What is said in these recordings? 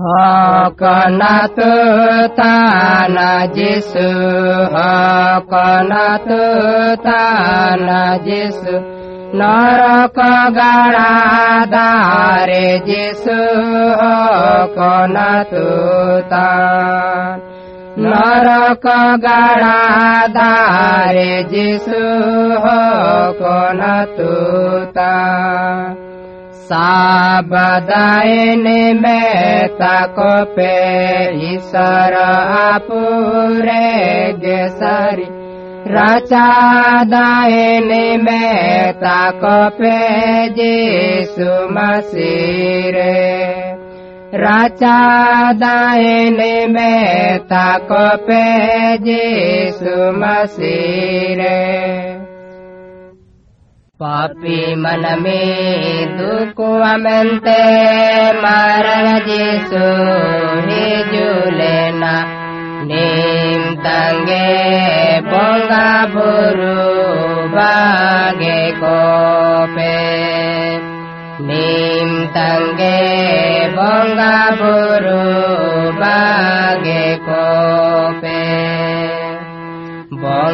Hakanatu tana Jesu Hakanatu tana Jesu Naraka garadare Jesu Hakanatu tana Naraka garadare Jesu Tana Sabadaini metakope isara apure gesari Rachadaini metakope Jesu masire Rachadaini metakope Jesu masire पापी मन में दुख अमंते मारण जिसु ही जुलेना। नीम तंगे बोंगा बुरु बागे कोपे। नीम तंगे बोंगा बुरु बागे कोपे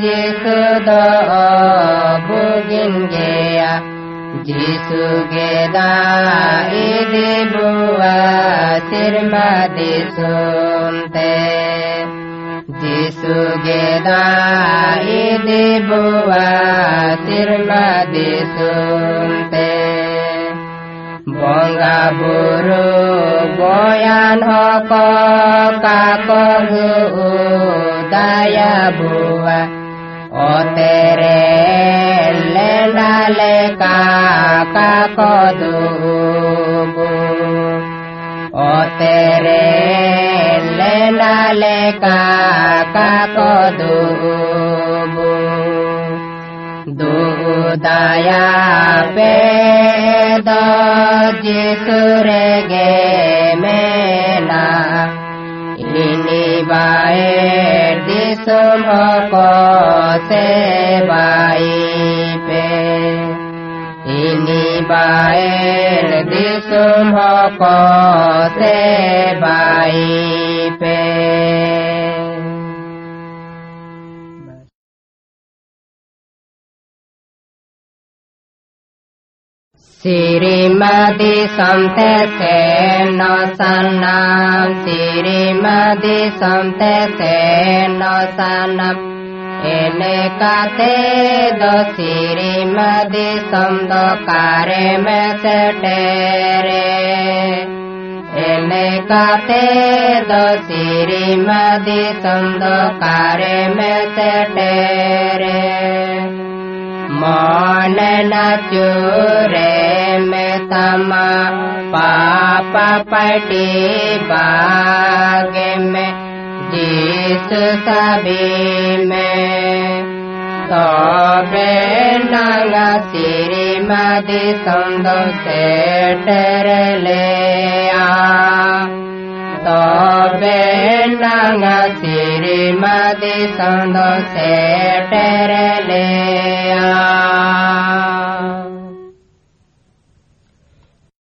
de Sudo Bugingea de Sugeda e de Bua Sirma de Sunte de Sugeda e de Bua Sirma de Sunte Bonga Buru Boyan Hoko Kako Gu Daya Bua तेरे ले काका को दूबू। ओ तेरे लडाले काका को दूबू। दूदाया पे दो जिसुरे गे मेला। इनी बाए दिसुम को से बाई पे इनी बाए दिसुम को से बाई पे श्रीमदि सन्ते से न सन्नाम श्रीमदि सन्ते से न सन्नाम एने काते दो श्रीमदि सन्द कारे में से टेरे एने काते दो श्रीमदि सन्द कारे में से टेरे मन न चूरे में तमा पाप पटी बाग में जीस सभी में। तो बेनंग सिरी मदि संदो से डर ले आ तो बेनंग सिरी मदि संदो से डर ले